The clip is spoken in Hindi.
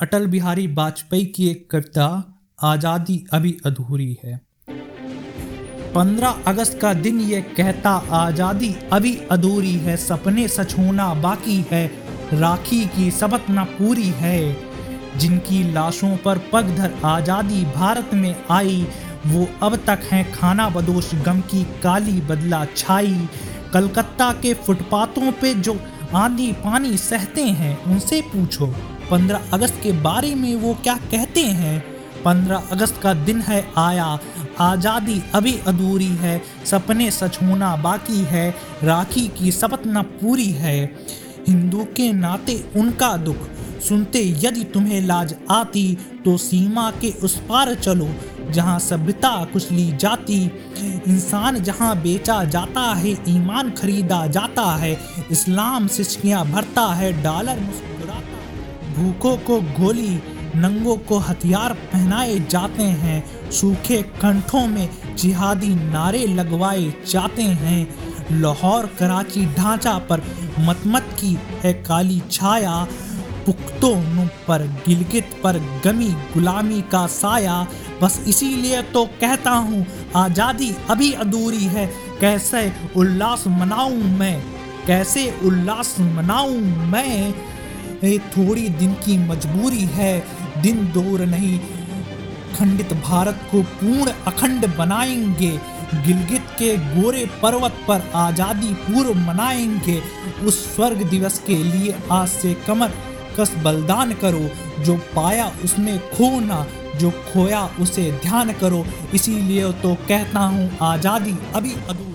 अटल बिहारी वाजपेयी की एक कविता, आज़ादी अभी अधूरी है। पंद्रह अगस्त का दिन ये कहता, आज़ादी अभी अधूरी है, सपने सच होना बाकी है, राखी की सबक न पूरी है। जिनकी लाशों पर पगधर आज़ादी भारत में आई, वो अब तक हैं खाना बदोश, गम की काली बदला छाई। कलकत्ता के फुटपाथों पे जो आंधी पानी सहते हैं, उनसे पूछो पंद्रह अगस्त के बारे में वो क्या कहते हैं? पंद्रह अगस्त का दिन है, आया। आज़ादी अभी अधूरी है, सपने सच होना बाकी है, राखी की शपथ न पूरी है। हिंदू के नाते उनका दुख, सुनते यदि तुम्हें लाज आती तो सीमा के उस पार चलो, जहाँ सभ्यता कुचली जाती। इंसान जहाँ बेचा जाता है, ईमान खरीदा जाता है, इस्लाम सिचकियाँ भरता है, डॉलर मुस्कुराता भूखों को गोली, नंगों को हथियार पहनाए जाते हैं। सूखे कंठों में जिहादी नारे लगवाए जाते हैं। लाहौर, कराची ढांचा पर मतमत की है काली छाया। पुख्तों पर गिलगित पर गमी गुलामी का साया। बस इसीलिए तो कहता हूँ, आज़ादी अभी अधूरी है। कैसे उल्लास मनाऊं मैं? कैसे उल्लास मनाऊं मैं? ये थोड़ी दिन की मजबूरी है। दिन दूर नहीं, खंडित भारत को पूर्ण अखंड बनाएँगे। गिलगित के गोरे पर्वत पर आज़ादी पूर्व मनाएँगे। उस स्वर्ग दिवस के लिए आज से कमर कस बलिदान करो। जो पाया उसमें खोना, जो खोया उसे ध्यान करो। इसीलिए तो कहता हूँ, आज़ादी अभी अधूरी